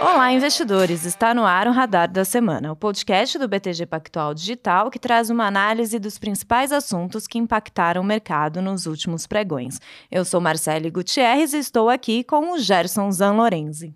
Olá, investidores! Está no ar o Radar da Semana, o podcast do BTG Pactual Digital que traz uma análise dos principais assuntos que impactaram o mercado nos últimos pregões. Eu sou Marcele Gutierrez e estou aqui com o Gerson Zanlorenzi.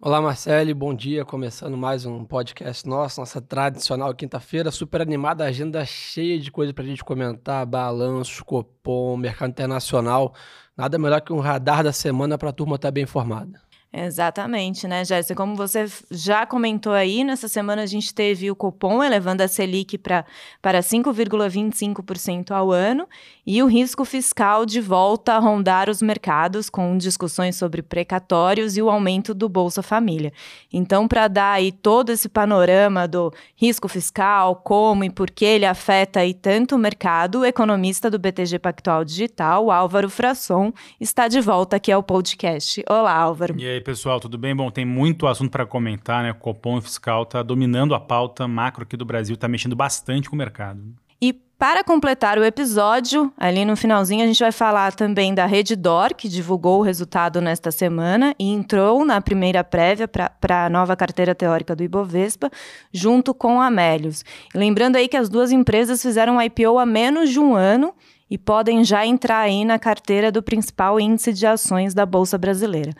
Olá, Marcele, bom dia. Começando mais um podcast nosso, nossa tradicional quinta-feira, super animada, agenda cheia de coisa para a gente comentar: balanços, Copom, mercado internacional. Nada melhor que um radar da semana para a turma estar tá bem informada. Exatamente, né, Jéssica? Como você já comentou aí, nessa semana a gente teve o Copom elevando a Selic pra, para 5,25% ao ano e o risco fiscal de volta a rondar os mercados com discussões sobre precatórios e o aumento do Bolsa Família. Então, para dar aí todo esse panorama do risco fiscal, como e por que ele afeta aí tanto o mercado, o economista do BTG Pactual Digital, Álvaro Frasson, está de volta aqui ao podcast. Olá, Álvaro. E aí, pessoal, tudo bem? Bom, tem muito assunto para comentar, né? Copom fiscal está dominando a pauta macro aqui do Brasil, está mexendo bastante com o mercado. E para completar o episódio, ali no finalzinho a gente vai falar também da Reddor, que divulgou o resultado nesta semana e entrou na primeira prévia para a nova carteira teórica do Ibovespa, junto com a Amélios. Lembrando aí que as duas empresas fizeram IPO há menos de um ano e podem já entrar aí na carteira do principal índice de ações da Bolsa Brasileira.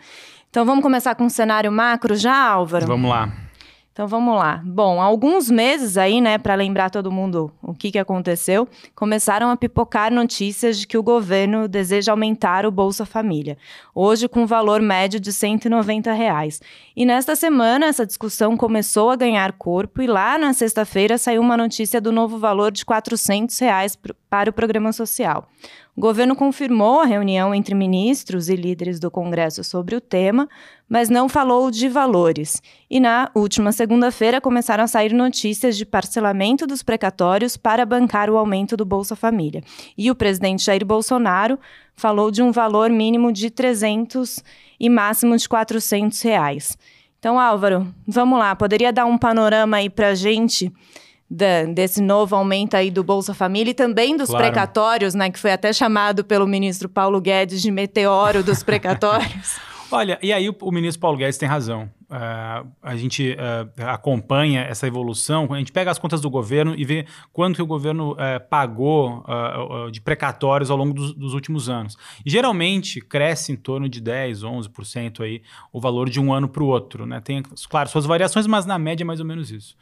Então vamos começar com o cenário macro já, Álvaro? Vamos lá. Então vamos lá. Bom, há alguns meses aí, né, para lembrar todo mundo o que, que aconteceu, começaram a pipocar notícias de que o governo deseja aumentar o Bolsa Família, hoje com valor médio de 190 reais. E nesta semana essa discussão começou a ganhar corpo e lá na sexta-feira saiu uma notícia do novo valor de 400 reais para o programa social. O governo confirmou a reunião entre ministros e líderes do Congresso sobre o tema, mas não falou de valores. E na última segunda-feira começaram a sair notícias de parcelamento dos precatórios para bancar o aumento do Bolsa Família. E o presidente Jair Bolsonaro falou de um valor mínimo de 300 e máximo de 400 reais. Então, Álvaro, vamos lá, poderia dar um panorama aí para a gente da, desse novo aumento aí do Bolsa Família e também dos claro. precatórios, né, que foi até chamado pelo ministro Paulo Guedes de meteoro dos precatórios. Olha, e aí o, o, ministro Paulo Guedes tem razão. Uh, a gente uh, acompanha essa evolução, a gente pega as contas do governo e vê quanto que o governo uh, pagou de precatórios ao longo dos, dos, últimos anos. E geralmente cresce em torno de 10, 11% aí o valor de um ano para o outro. Né? Tem, claro, suas variações, mas na média é mais ou menos isso.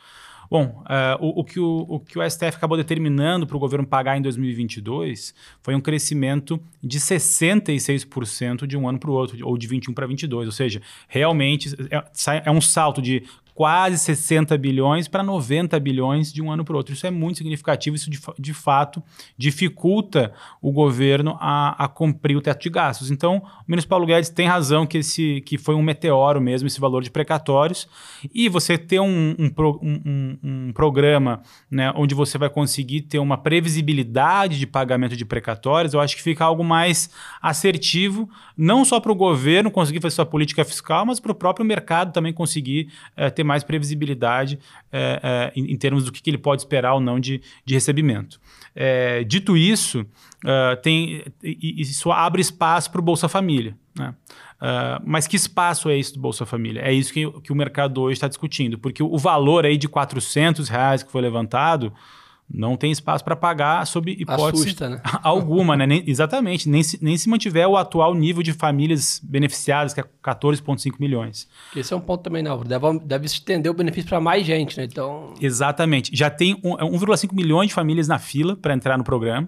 Bom, uh, o, o, que o, o, que o STF acabou determinando para o governo pagar em 2022 foi um crescimento de 66% de um ano para o outro, ou de 21 para 22. Ou seja, realmente é, é um salto de quase 60 bilhões para 90 bilhões de um ano para o outro. Isso é muito significativo, isso de, de fato dificulta o governo a, a, cumprir o teto de gastos. Então, o ministro Paulo Guedes tem razão que, esse, que foi um meteoro mesmo esse valor de precatórios. E você ter um, um, um, um programa né, onde você vai conseguir ter uma previsibilidade de pagamento de precatórios, eu acho que fica algo mais assertivo, não só para o governo conseguir fazer sua política fiscal, mas para o próprio mercado também conseguir é, ter ter mais previsibilidade é, é, em, em, termos do que, que, ele pode esperar ou não de, de recebimento. É, dito isso, uh, tem, isso abre espaço para o Bolsa Família. Né? Uh, mas que espaço é esse do Bolsa Família? É isso que, que o mercado hoje está discutindo, porque o, o valor aí de 400 reais que foi levantado não tem espaço para pagar sob hipótese Assusta, né? alguma, né? Nem, exatamente, nem se, nem se mantiver o atual nível de famílias beneficiadas, que é 14,5 milhões. Esse é um ponto também, não. Deve, deve estender o benefício para mais gente, né? Então... Exatamente. Já tem 1,5 é milhões de famílias na fila para entrar no programa.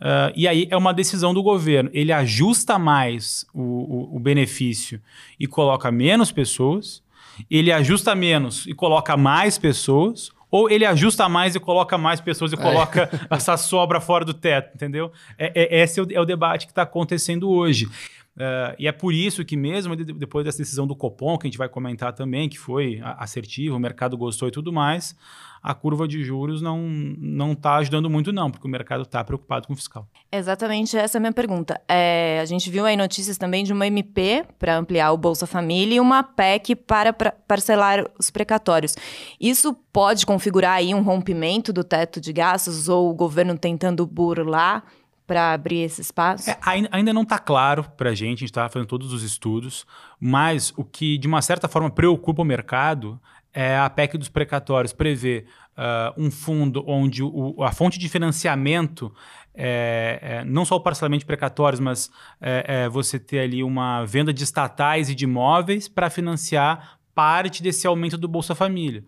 Uh, e aí é uma decisão do governo. Ele ajusta mais o, o, o benefício e coloca menos pessoas, ele ajusta menos e coloca mais pessoas, ou ele ajusta mais e coloca mais pessoas e é. coloca é. essa sobra fora do teto, entendeu? É, é esse é o, é o debate que está acontecendo hoje. Uh, e é por isso que, mesmo depois dessa decisão do Copom, que a gente vai comentar também, que foi assertivo, o mercado gostou e tudo mais, a curva de juros não está ajudando muito, não, porque o mercado está preocupado com o fiscal. Exatamente essa é a minha pergunta. É, a gente viu aí notícias também de uma MP para ampliar o Bolsa Família e uma PEC para parcelar os precatórios. Isso pode configurar aí um rompimento do teto de gastos ou o governo tentando burlar? Para abrir esse espaço? É, ainda não está claro para a gente, a gente está fazendo todos os estudos, mas o que de uma certa forma preocupa o mercado é a PEC dos precatórios prevê uh, um fundo onde o, a fonte de financiamento é, é, não só o parcelamento de precatórios, mas é, é você ter ali uma venda de estatais e de imóveis para financiar parte desse aumento do Bolsa Família.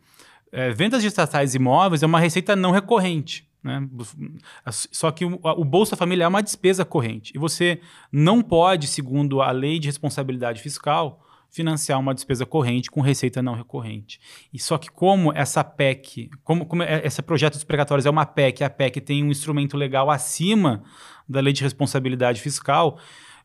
É, vendas de estatais e imóveis é uma receita não recorrente. Né? Só que o, o, Bolsa Família é uma despesa corrente. E você não pode, segundo a lei de responsabilidade fiscal, financiar uma despesa corrente com receita não recorrente. E só que como essa PEC, como, como é, esse projeto dos precatórios é uma PEC, a PEC tem um instrumento legal acima da lei de responsabilidade fiscal,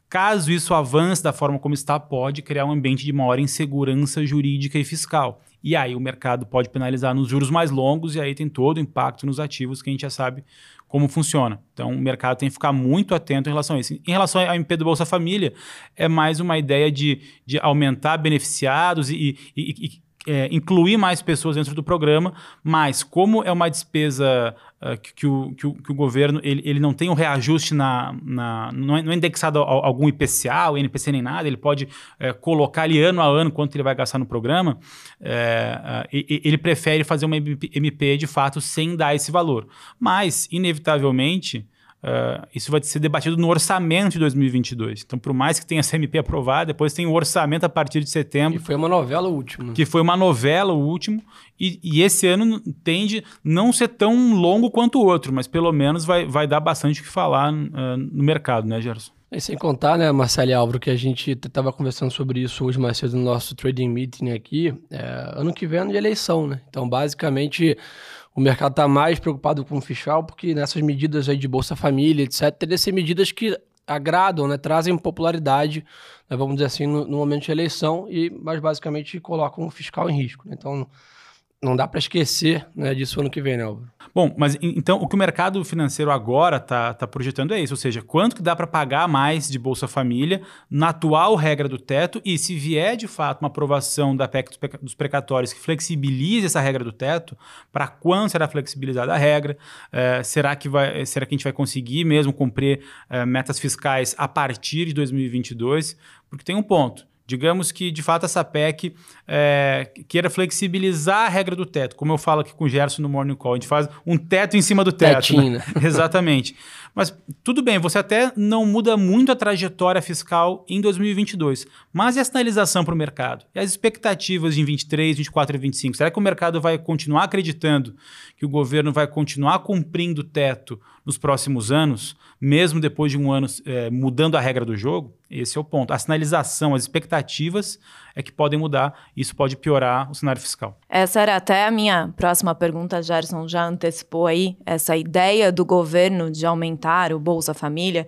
caso isso avance da forma como está, pode criar um ambiente de maior insegurança jurídica e fiscal. E aí o mercado pode penalizar nos juros mais longos e aí tem todo o impacto nos ativos que a gente já sabe como funciona. Então, o mercado tem que ficar muito atento em relação a isso. Em relação ao MP do Bolsa Família, é mais uma ideia de, de aumentar beneficiados e, e, e é, incluir mais pessoas dentro do programa, mas como é uma despesa uh, que, que, o, que, o, que, o, governo ele, ele não tem um reajuste na, na não, é, não é indexado a, algum IPCA, NPC nem nada, ele pode é, colocar ali ano a ano quanto ele vai gastar no programa, é, uh, ele prefere fazer uma MP de fato sem dar esse valor. Mas, inevitavelmente, Uh, isso vai ser debatido no orçamento de 2022. Então, por mais que tenha CMP aprovado, depois tem o orçamento a partir de setembro. E foi uma novela o último. Que foi uma novela o último. E, e, esse ano tende não ser tão longo quanto o outro, mas pelo menos vai, vai dar bastante o que falar uh, no mercado, né, Gerson? E sem contar, né, Marcelo e Álvaro, que a gente estava conversando sobre isso hoje mais cedo no nosso trading meeting aqui. É, ano que vem é ano de eleição, né? Então, basicamente o mercado está mais preocupado com o fiscal, porque nessas medidas aí de Bolsa Família, etc., teria ser medidas que agradam, né, trazem popularidade, né, vamos dizer assim, no, no, momento de eleição, e mas basicamente colocam o fiscal em risco. Né? Então, não dá para esquecer né, disso ano que vem, né, Álvaro? Bom, mas então o que o mercado financeiro agora está tá projetando é isso, ou seja, quanto que dá para pagar mais de Bolsa Família na atual regra do teto e se vier de fato uma aprovação da PEC dos precatórios que flexibilize essa regra do teto, para quando será flexibilizada a regra? É, será, que vai, será que a gente vai conseguir mesmo cumprir é, metas fiscais a partir de 2022? Porque tem um ponto. Digamos que, de fato, essa PEC é, queira flexibilizar a regra do teto, como eu falo aqui com o Gerson no Morning Call. A gente faz um teto em cima do teto. Né? Exatamente. Mas tudo bem, você até não muda muito a trajetória fiscal em 2022. Mas e a sinalização para o mercado? E as expectativas em 23, 24 e 25? Será que o mercado vai continuar acreditando que o governo vai continuar cumprindo o teto nos próximos anos, mesmo depois de um ano é, mudando a regra do jogo? Esse é o ponto. A sinalização, as expectativas é que podem mudar. Isso pode piorar o cenário fiscal. Essa era até a minha próxima pergunta. Gerson já antecipou aí essa ideia do governo de aumentar o Bolsa Família.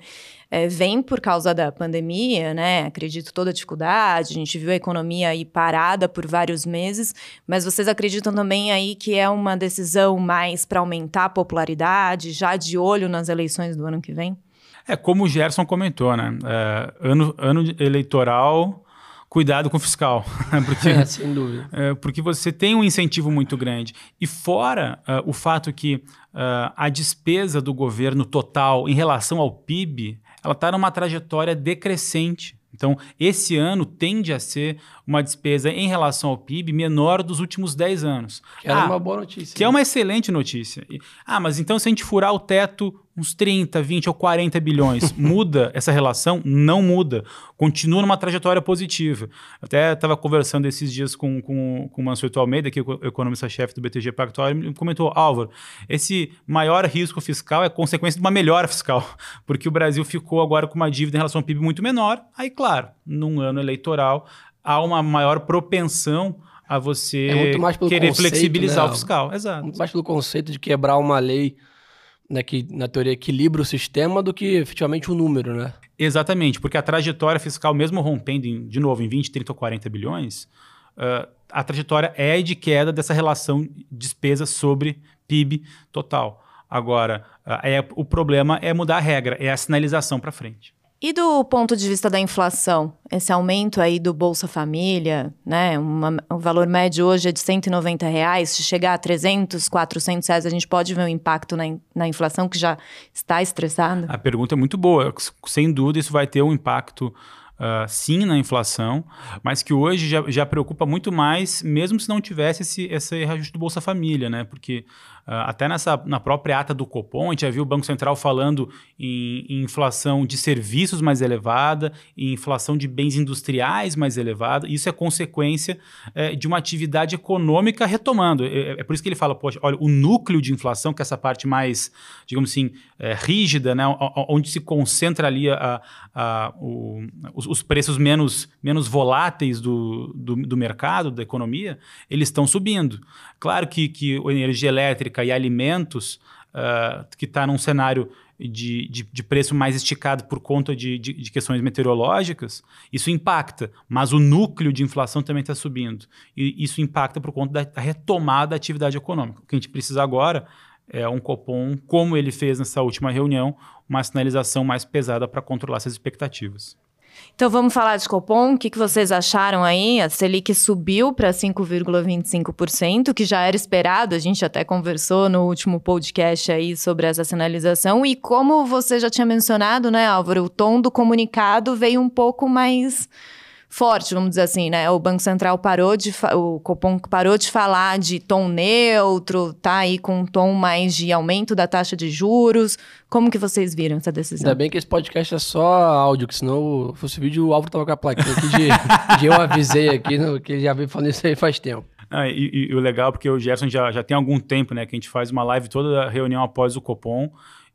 É, vem por causa da pandemia, né? Acredito toda a dificuldade, a gente viu a economia aí parada por vários meses, mas vocês acreditam também aí que é uma decisão mais para aumentar a popularidade, já de olho nas eleições do ano que vem? É como o Gerson comentou, né? É, ano, ano eleitoral, cuidado com o fiscal. porque, é, sem dúvida. É, porque você tem um incentivo muito grande. E fora uh, o fato que uh, a despesa do governo total em relação ao PIB, ela está numa trajetória decrescente. Então, esse ano tende a ser uma despesa em relação ao PIB menor dos últimos 10 anos. Que é ah, uma boa notícia. Que é né? é uma excelente notícia. Ah, mas então se a gente furar o teto uns 30, 20 ou 40 bilhões. Muda essa relação? Não muda. Continua numa trajetória positiva. Até estava conversando esses dias com, com, com o Mansueto Almeida, que é o economista-chefe do BTG Pactual, ele comentou, Álvaro, esse maior risco fiscal é consequência de uma melhora fiscal, porque o Brasil ficou agora com uma dívida em relação ao PIB muito menor. Aí, claro, num ano eleitoral, há uma maior propensão a você é querer conceito, flexibilizar né? o fiscal. Exato. Muito mais pelo conceito de quebrar uma lei né, que na teoria equilibra o sistema do que efetivamente o número, né? Exatamente, porque a trajetória fiscal, mesmo rompendo em, de novo em 20, 30 ou 40 bilhões, uh, a trajetória é de queda dessa relação despesa sobre PIB total. Agora, uh, é, o problema é mudar a regra, é a sinalização para frente. E do ponto de vista da inflação, esse aumento aí do Bolsa Família, né? Uma, o valor médio hoje é de 190 reais. Se chegar a 300, 400 reais, a gente pode ver um impacto na, na inflação que já está estressado? A pergunta é muito boa. Sem dúvida, isso vai ter um impacto Uh, sim na inflação, mas que hoje já, já preocupa muito mais, mesmo se não tivesse esse, esse reajuste do Bolsa Família, né? Porque Uh, até nessa, na própria ata do Copom, a gente já viu o Banco Central falando em, em inflação de serviços mais elevada, em inflação de bens industriais mais elevada. Isso é consequência é, de uma atividade econômica retomando. É, é, por isso que ele fala, poxa, olha, o núcleo de inflação, que é essa parte mais, digamos assim, é, rígida, né, onde se concentra ali a, a, o, os, preços menos, menos voláteis do, do, do mercado, da economia, eles estão subindo. Claro que, que a energia elétrica e alimentos, uh, que está num cenário de, de, de, preço mais esticado por conta de, de, de, questões meteorológicas, isso impacta, mas o núcleo de inflação também está subindo. E isso impacta por conta da, da, retomada da atividade econômica. O que a gente precisa agora é um Copom, como ele fez nessa última reunião, uma sinalização mais pesada para controlar essas expectativas. Então vamos falar de Copom. O que, que vocês acharam aí? A Selic subiu para 5,25%, que já era esperado. A gente até conversou no último podcast aí sobre essa sinalização. E como você já tinha mencionado, né, Álvaro, o tom do comunicado veio um pouco mais forte, vamos dizer assim, né? O Banco Central parou de o Copom parou de falar de tom neutro, tá aí com um tom mais de aumento da taxa de juros. Como que vocês viram essa decisão? Ainda bem que esse podcast é só áudio, que senão fosse vídeo o Álvaro tava com a plaquinha aqui de, de eu avisei aqui, no, que ele já veio falando isso aí faz tempo. Ah, e, e, o legal é porque o Gerson já, já tem algum tempo, né? Que a gente faz uma live toda reunião após o Copom.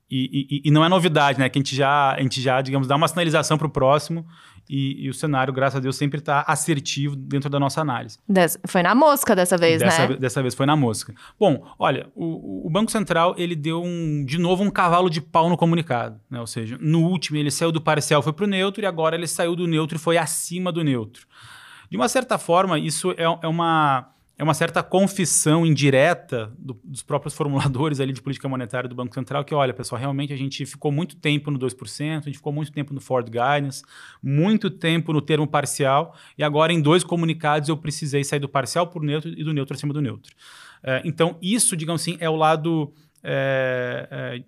E, e, e, não é novidade, né? Que a gente já, a gente já digamos, dá uma sinalização para o próximo e, e, o cenário, graças a Deus, sempre está assertivo dentro da nossa análise. Des, foi na mosca dessa vez, dessa, né? Dessa vez foi na mosca. Bom, olha, o, o, Banco Central ele deu um, de novo um cavalo de pau no comunicado, né? Ou seja, no último ele saiu do parcial, foi para o neutro e agora ele saiu do neutro e foi acima do neutro. De uma certa forma, isso é, é uma é uma certa confissão indireta do, dos próprios formuladores ali de política monetária do Banco Central, que olha, pessoal, realmente a gente ficou muito tempo no 2%, a gente ficou muito tempo no Ford Guidance, muito tempo no termo parcial, e agora em dois comunicados eu precisei sair do parcial por neutro e do neutro acima do neutro. É, então, isso, digamos assim, é o lado é, é,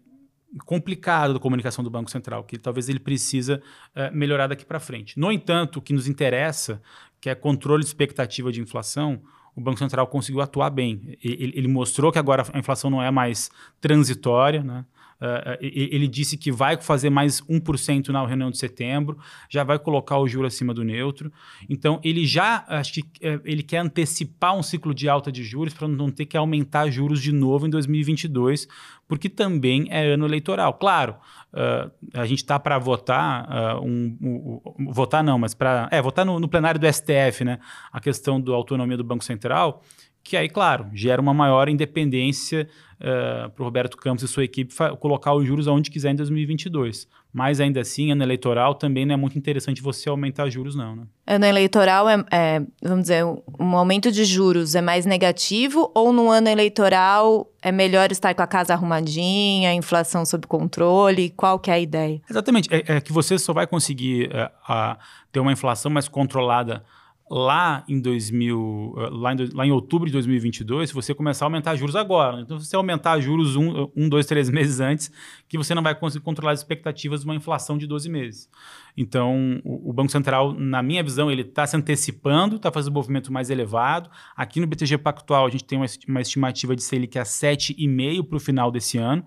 complicado da comunicação do Banco Central, que talvez ele precisa é, melhorar daqui para frente. No entanto, o que nos interessa, que é controle de expectativa de inflação, o Banco Central conseguiu atuar bem. Ele, ele, mostrou que agora a inflação não é mais transitória, né? Uh, ele disse que vai fazer mais 1% na reunião de setembro, já vai colocar o juro acima do neutro. Então, ele já, acho que uh, ele quer antecipar um ciclo de alta de juros para não ter que aumentar juros de novo em 2022, porque também é ano eleitoral. Claro, uh, a gente está para votar, um, um, um, votar não, mas para é, votar no, no plenário do STF, né, a questão da autonomia do Banco Central, que aí, claro, gera uma maior independência uh, para o Roberto Campos e sua equipe colocar os juros aonde quiser em 2022. Mas ainda assim, ano eleitoral também não é muito interessante você aumentar juros, não. Né? Ano eleitoral é, é, vamos dizer, um aumento de juros é mais negativo ou no ano eleitoral é melhor estar com a casa arrumadinha, inflação sob controle? Qual que é a ideia? Exatamente. É, é que você só vai conseguir é, a, ter uma inflação mais controlada lá em 2000, eh, lá em, lá em outubro de 2022, se você começar a aumentar juros agora. Então, se você aumentar juros um, um, dois, três meses antes, que você não vai conseguir controlar as expectativas de uma inflação de 12 meses. Então, o, o Banco Central, na minha visão, ele está se antecipando, está fazendo um movimento mais elevado. Aqui no BTG Pactual, a gente tem uma, estimativa de Selic a 7,5% para o final desse ano.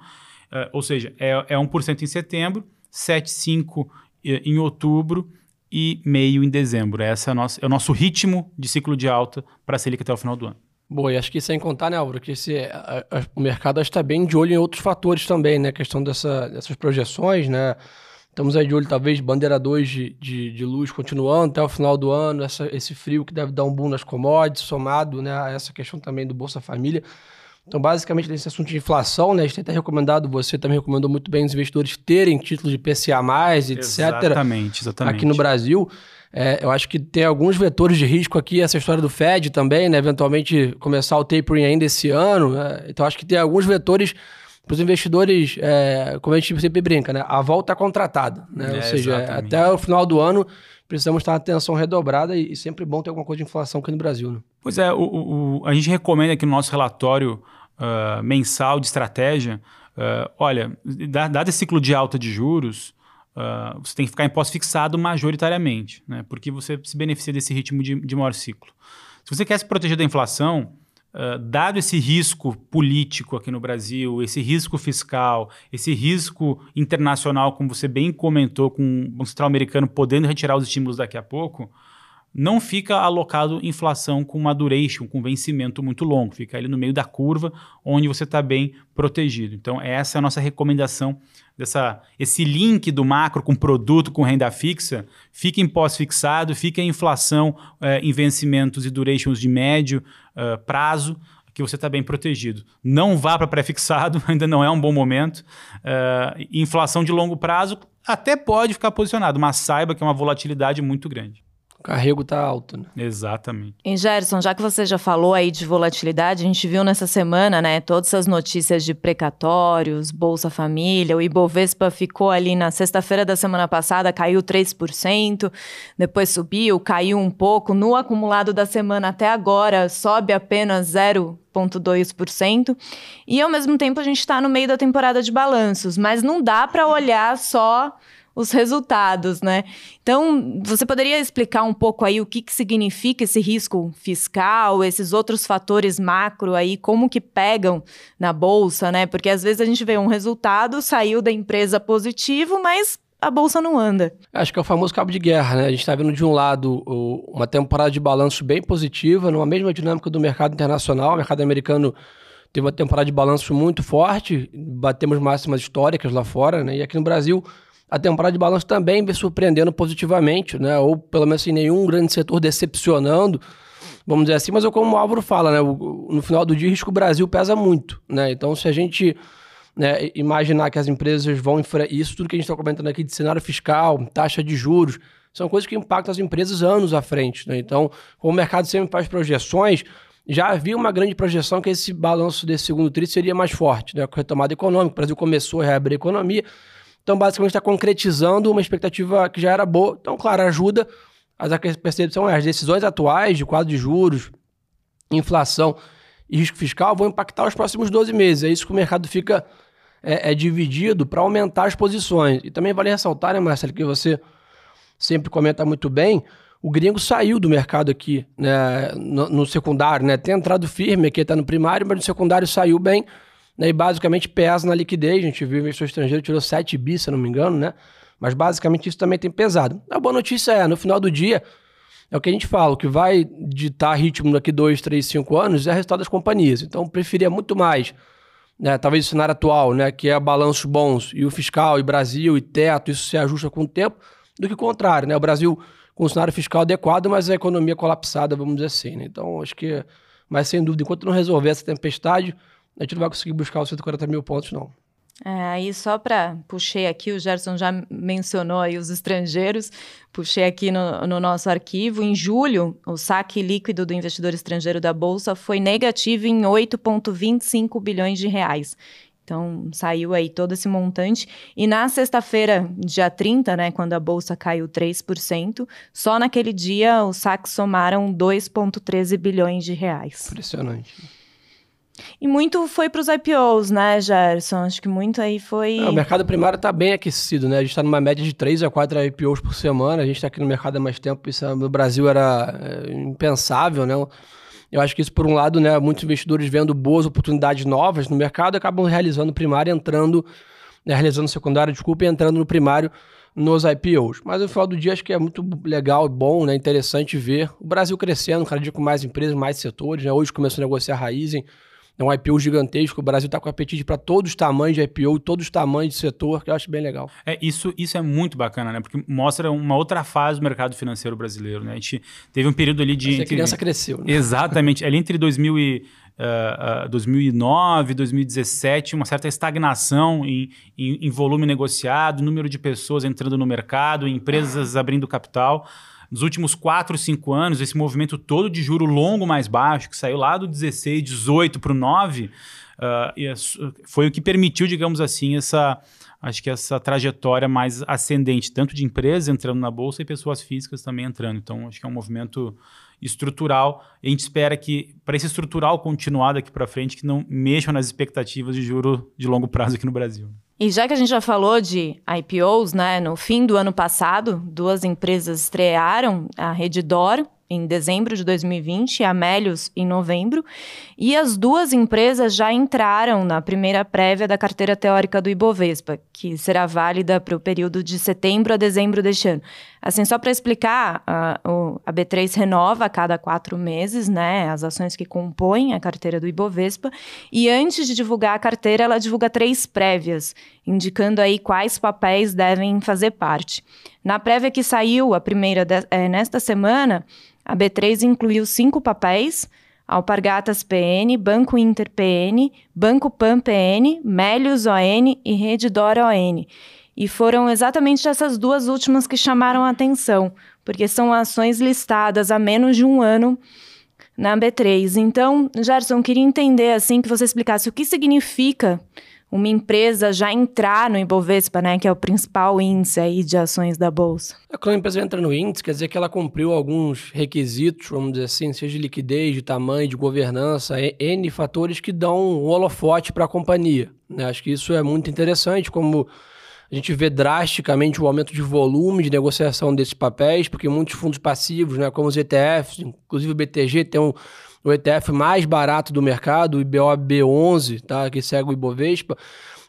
Uh, ou seja, é, é 1% em setembro, 7,5% em outubro, e meio em dezembro. Esse é, nosso, é o nosso ritmo de ciclo de alta para a Selic até o final do ano. Boa, e acho que sem contar, né, Álvaro, que esse, a, a, o mercado está bem de olho em outros fatores também, né? A questão dessa, dessas projeções, né? Estamos aí de olho, talvez, bandeira 2 de, de, de, luz continuando até o final do ano, essa, esse frio que deve dar um boom nas commodities, somado né, a essa questão também do Bolsa Família. Então, basicamente, nesse assunto de inflação, né, a gente tem até recomendado, você também recomendou muito bem os investidores terem títulos de PCA, etc. Exatamente, exatamente. Aqui no Brasil. É, eu acho que tem alguns vetores de risco aqui, essa história do Fed também, né? Eventualmente começar o tapering ainda esse ano. Né? Então, acho que tem alguns vetores para os investidores, é, como a gente sempre brinca, né? A volta é contratada, né? É, Ou seja, exatamente. até o final do ano precisamos estar atenção redobrada e, e, sempre bom ter alguma coisa de inflação aqui no Brasil. Né? Pois é, o, o, a gente recomenda aqui no nosso relatório uh, mensal de estratégia, uh, olha, dado esse ciclo de alta de juros, uh, você tem que ficar em pós-fixado majoritariamente, né? porque você se beneficia desse ritmo de, de maior ciclo. Se você quer se proteger da inflação, Uh, dado esse risco político aqui no Brasil, esse risco fiscal, esse risco internacional, como você bem comentou, com o Banco Central americano podendo retirar os estímulos daqui a pouco, não fica alocado inflação com uma duration, com vencimento muito longo, fica ali no meio da curva, onde você está bem protegido. Então, essa é a nossa recomendação dessa esse link do macro com produto com renda fixa, fica em pós-fixado, fica em inflação eh, em vencimentos e durations de médio uh, prazo, que você está bem protegido. Não vá para pré-fixado, ainda não é um bom momento. Uh, inflação de longo prazo até pode ficar posicionado, mas saiba que é uma volatilidade muito grande. O carrego está alto, né? Exatamente. E Gerson, já que você já falou aí de volatilidade, a gente viu nessa semana, né, todas essas notícias de precatórios, Bolsa Família, o Ibovespa ficou ali na sexta-feira da semana passada, caiu 3%, depois subiu, caiu um pouco, no acumulado da semana até agora sobe apenas 0,2%. E ao mesmo tempo a gente está no meio da temporada de balanços, mas não dá para olhar só os resultados, né? Então, você poderia explicar um pouco aí o que, que significa esse risco fiscal, esses outros fatores macro aí, como que pegam na bolsa, né? Porque às vezes a gente vê um resultado, saiu da empresa positivo, mas a bolsa não anda. Acho que é o famoso cabo de guerra, né? A gente está vendo de um lado uma temporada de balanço bem positiva, numa mesma dinâmica do mercado internacional, o mercado americano teve uma temporada de balanço muito forte, batemos máximas históricas lá fora, né? E aqui no Brasil a temporada de balanço também vem surpreendendo positivamente, né? Ou pelo menos sem nenhum grande setor decepcionando, vamos dizer assim. Mas eu, como o Álvaro fala, né? No final do dia, o risco Brasil pesa muito, né? Então, se a gente né, imaginar que as empresas vão enfrentar isso, tudo que a gente está comentando aqui de cenário fiscal, taxa de juros, são coisas que impactam as empresas anos à frente, né? Então, como o mercado sempre faz projeções, já havia uma grande projeção que esse balanço desse segundo tri seria mais forte, né? Com retomada econômica, o Brasil começou a reabrir a economia, então, basicamente, está concretizando uma expectativa que já era boa. Então, claro, ajuda. Mas a percepção é as decisões atuais de quadro de juros, inflação e risco fiscal vão impactar os próximos 12 meses. É isso que o mercado fica é, é dividido para aumentar as posições. E também vale ressaltar, né, Marcelo, que você sempre comenta muito bem, o gringo saiu do mercado aqui né, no, no secundário, né? Tem entrado firme aqui, está no primário, mas no secundário saiu bem né, e basicamente pesa na liquidez. A gente viu o investidor estrangeiro tirou 7 bi, se não me engano, né? Mas basicamente isso também tem pesado. A boa notícia é, no final do dia, é o que a gente fala, o que vai ditar ritmo daqui 2, 3, 5 anos é o resultado das companhias. Então, preferia muito mais, né, talvez o cenário atual, né, que é balanços bons e o fiscal e Brasil e teto, isso se ajusta com o tempo, do que o contrário, né? O Brasil com o cenário fiscal adequado, mas a economia colapsada, vamos dizer assim, né? Então, acho que, mas sem dúvida, enquanto não resolver essa tempestade, a gente não vai conseguir buscar os 140 mil pontos, não. É, aí só para puxei aqui, o Gerson já mencionou aí os estrangeiros, puxei aqui no, no, nosso arquivo. Em julho, o saque líquido do investidor estrangeiro da Bolsa foi negativo em 8,25 bilhões de reais. Então, saiu aí todo esse montante. E na sexta-feira, dia 30, né, quando a bolsa caiu 3%, só naquele dia os saques somaram 2,13 bilhões de reais. Impressionante. E muito foi para os IPOs, né, Gerson? Acho que muito aí foi. É, o mercado primário está bem aquecido, né? A gente está numa média de 3 a 4 IPOs por semana. A gente está aqui no mercado há mais tempo. Isso no Brasil era é, impensável, né? Eu acho que isso, por um lado, né, muitos investidores vendo boas oportunidades novas no mercado acabam realizando primário, entrando, né, realizando secundário, desculpa, e entrando no primário nos IPOs. Mas no final do dia acho que é muito legal, bom, né, interessante ver o Brasil crescendo, cada dia com mais empresas, mais setores. Né? Hoje começou a negociar a Raizen, é um IPO gigantesco. O Brasil está com apetite para todos os tamanhos de IPO, todos os tamanhos de setor, que eu acho bem legal. É, isso, isso é muito bacana, né? Porque mostra uma outra fase do mercado financeiro brasileiro, né? A gente teve um período ali de. Entre... criança cresceu, né? Exatamente. ali entre 2000 e, uh, uh, 2009, 2017, uma certa estagnação em, em, em volume negociado, número de pessoas entrando no mercado, empresas abrindo capital. Nos últimos 4, 5 anos, esse movimento todo de juro longo mais baixo, que saiu lá do 16, 18 para o 9, uh, foi o que permitiu, digamos assim, essa acho que essa trajetória mais ascendente, tanto de empresas entrando na bolsa e pessoas físicas também entrando. Então, acho que é um movimento estrutural. A gente espera que, para esse estrutural continuar daqui para frente, que não mexam nas expectativas de juro de longo prazo aqui no Brasil. E já que a gente já falou de IPOs, né, no fim do ano passado, duas empresas estrearam, a Redditor em dezembro de 2020 e a Melius em novembro. E as duas empresas já entraram na primeira prévia da carteira teórica do Ibovespa, que será válida para o período de setembro a dezembro deste ano. Assim, só para explicar, a, a B3 renova a cada quatro meses né, as ações que compõem a carteira do Ibovespa. E antes de divulgar a carteira, ela divulga três prévias, indicando aí quais papéis devem fazer parte. Na prévia que saiu, a primeira de, é, nesta semana, a B3 incluiu cinco papéis: Alpargatas PN, Banco Inter PN, Banco Pan PN, Melius ON e Redditor ON. E foram exatamente essas duas últimas que chamaram a atenção, porque são ações listadas há menos de um ano na B3. Então, Gerson, queria entender assim que você explicasse o que significa uma empresa já entrar no Ibovespa, né, que é o principal índice aí de ações da bolsa? É, quando a empresa entra no índice, quer dizer que ela cumpriu alguns requisitos, vamos dizer assim, seja de liquidez, de tamanho, de governança, N fatores que dão um holofote para a companhia. Né? Acho que isso é muito interessante, como a gente vê drasticamente o aumento de volume de negociação desses papéis, porque muitos fundos passivos, né, como os ETFs, inclusive o BTG, tem um o ETF mais barato do mercado, o IBOB11, tá? que segue o Ibovespa,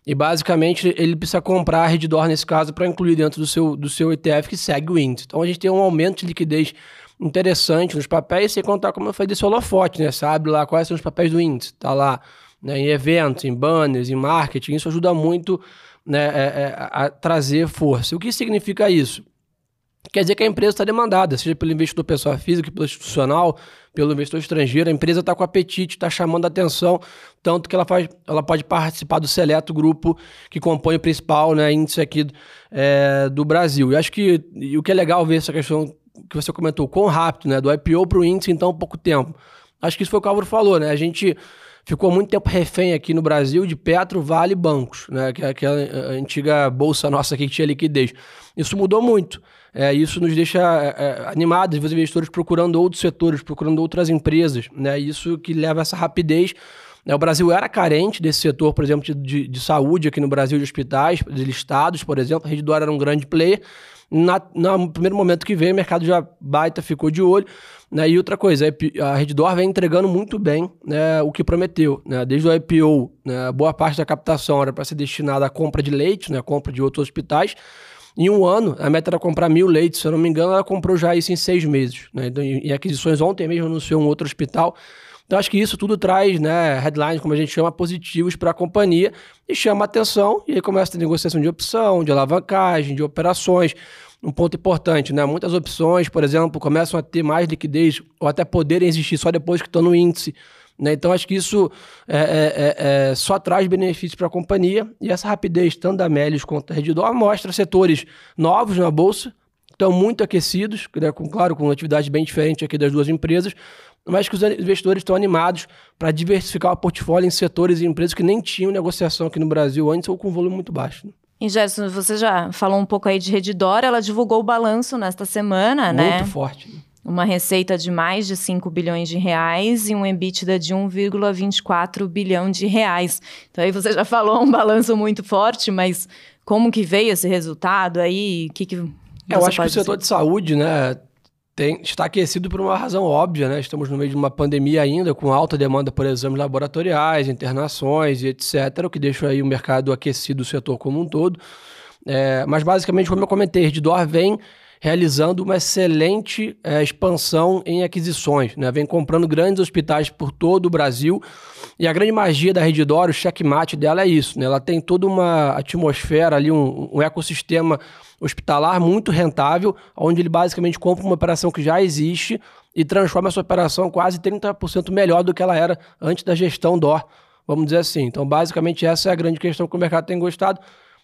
e basicamente ele precisa comprar a nesse caso para incluir dentro do seu, do seu ETF que segue o índice. Então a gente tem um aumento de liquidez interessante nos papéis, sem contar, como eu falei, desse holofote, né? Abre lá quais são os papéis do índice, tá lá né? em eventos, em banners, em marketing, isso ajuda muito né, é, é, a trazer força. O que significa isso? Quer dizer que a empresa está demandada, seja pelo investidor pessoa física, pelo institucional, pelo investidor estrangeiro. A empresa está com apetite, está chamando a atenção, tanto que ela, faz, ela pode participar do seleto grupo que compõe o principal né, índice aqui é, do Brasil. E acho que e o que é legal ver essa questão que você comentou, quão rápido, né, do IPO para o índice em tão pouco tempo. Acho que isso foi o que o Álvaro falou, né? A gente ficou muito tempo refém aqui no Brasil de Petro, Vale e bancos, né? Que é aquela antiga bolsa nossa aqui que tinha liquidez. Isso mudou muito. É, isso nos deixa é, é animados, os investidores procurando outros setores, procurando outras empresas. Né? Isso que leva a essa rapidez. Né? O Brasil era carente desse setor, por exemplo, de, de saúde aqui no Brasil, de hospitais, de listados, por exemplo. A Redditor era um grande player. Na, no primeiro momento que veio, o mercado já baita ficou de olho. Né? E outra coisa, a Redditor vem entregando muito bem né, o que prometeu. Né? Desde o IPO, né, boa parte da captação era para ser destinada à compra de leite, né, compra de outros hospitais. Em um ano, a meta era comprar mil leitos, se eu não me engano, ela comprou já isso em seis meses. Né? Então, em aquisições ontem mesmo anunciou um outro hospital. Então, acho que isso tudo traz né, headlines, como a gente chama, positivos para a companhia e chama atenção. E aí começa a negociação de opção, de alavancagem, de operações. Um ponto importante, né? Muitas opções, por exemplo, começam a ter mais liquidez ou até poderem existir só depois que estão no índice. Né? Então, acho que isso é, é, é, é só traz benefícios para a companhia e essa rapidez, tanto da Melius quanto da Redditor, mostra setores novos na Bolsa, estão muito aquecidos, né? com, claro, com atividade bem diferente aqui das duas empresas, mas que os investidores estão animados para diversificar o portfólio em setores e empresas que nem tinham negociação aqui no Brasil antes ou com volume muito baixo. Né? E Gerson, você já falou um pouco aí de Redditor, ela divulgou o balanço nesta semana, muito né? Muito forte. Né? Uma receita de mais de 5 bilhões de reais e um EBITDA de 1,24 bilhão de reais. Então aí você já falou um balanço muito forte, mas como que veio esse resultado aí? O que, que é, Eu acho que o setor de saúde, né, tem, está aquecido por uma razão óbvia, né? Estamos no meio de uma pandemia ainda, com alta demanda por exames laboratoriais, internações e etc., o que deixa aí o mercado aquecido, o setor como um todo. É, mas basicamente, como eu comentei, Redditor vem realizando uma excelente é, expansão em aquisições. Né? Vem comprando grandes hospitais por todo o Brasil. E a grande magia da Redditor, o checkmate dela é isso. Né? Ela tem toda uma atmosfera ali, um, um ecossistema hospitalar muito rentável, onde ele basicamente compra uma operação que já existe e transforma essa operação quase 30% melhor do que ela era antes da gestão DOR, vamos dizer assim. Então, basicamente, essa é a grande questão que o mercado tem gostado,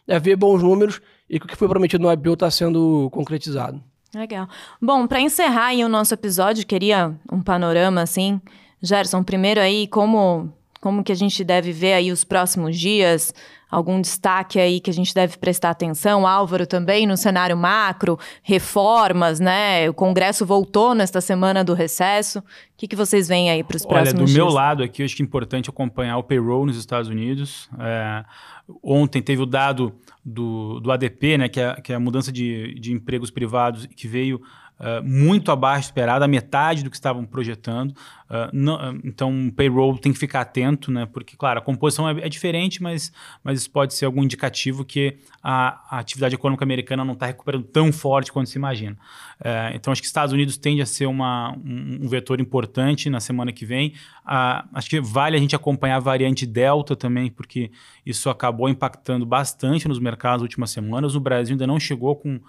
é ver bons números e que o que foi prometido no IPO está sendo concretizado. Legal. Bom, para encerrar o nosso episódio, queria um panorama assim. Gerson, primeiro aí, como, como que a gente deve ver aí os próximos dias? Algum destaque aí que a gente deve prestar atenção? Álvaro também no cenário macro, reformas, né? O Congresso voltou nesta semana do recesso. O que, que vocês veem aí para os próximos dias? Olha, do dias? meu lado aqui, acho que é importante acompanhar o payroll nos Estados Unidos. É, ontem teve o dado do, do ADP, né, que é, que é a mudança de, de empregos privados, que veio Uh, muito abaixo esperado, a metade do que estavam projetando. Uh, não, uh, então, payroll tem que ficar atento, né? Porque, claro, a composição é, é diferente, mas, mas isso pode ser algum indicativo que a, a atividade econômica americana não está recuperando tão forte quanto se imagina. É, então, acho que Estados Unidos tende a ser uma, um, um vetor importante na semana que vem. acho que vale a gente acompanhar a variante Delta também, porque isso acabou impactando bastante nos mercados nas últimas semanas. O Brasil ainda não chegou com uh,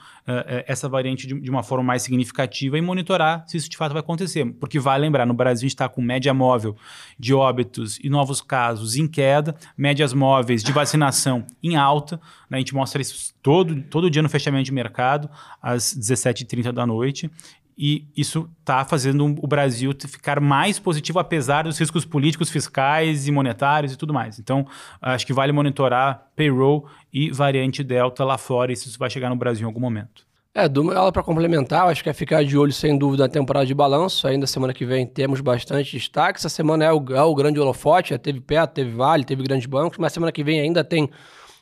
essa variante de, de, uma forma mais significativa e monitorar se isso de fato vai acontecer. Porque vai lembrar, no Brasil gente está com média móvel de óbitos e novos casos em queda, médias móveis de vacinação em alta. Né? A gente mostra isso todo, todo dia no fechamento de mercado, às 17h30 da noite. E isso está fazendo o Brasil ficar mais positivo, apesar dos riscos políticos, fiscais e monetários e tudo mais. Então, acho que vale monitorar payroll e variante Delta lá fora, e isso vai chegar no Brasil em algum momento. É, lado para complementar, acho que é ficar de olho sem dúvida na temporada de balanço. Ainda semana que vem temos bastante destaque. Essa semana é o, é o grande holofote, teve Petro, teve Vale, teve grandes bancos, mas semana que vem ainda tem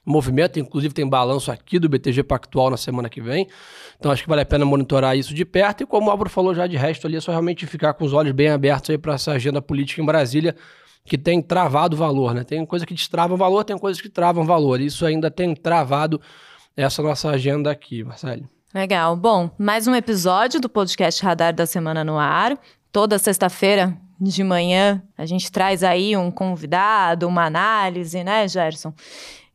movimento, inclusive tem balanço aqui do BTG Pactual na semana que vem. Então acho que vale a pena monitorar isso de perto. E como o Álvaro falou já de resto ali, é só realmente ficar com os olhos bem abertos aí para essa agenda política em Brasília, que tem travado valor, né? Tem coisa que destrava valor, tem coisas que travam valor. Isso ainda tem travado essa nossa agenda aqui, Marcelo. Legal. Bom, mais um episódio do podcast Radar da Semana no Ar. Toda sexta-feira de manhã a gente traz aí um convidado, uma análise, né, Gerson?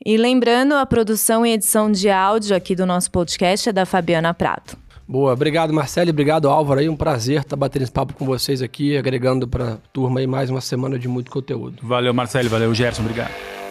E lembrando, a produção e edição de áudio aqui do nosso podcast é da Fabiana Prato. Boa, obrigado Marcelo, obrigado Álvaro aí, um prazer estar batendo esse papo com vocês aqui, agregando para a turma aí mais uma semana de muito conteúdo. Valeu Marcelo, valeu Gerson, obrigado.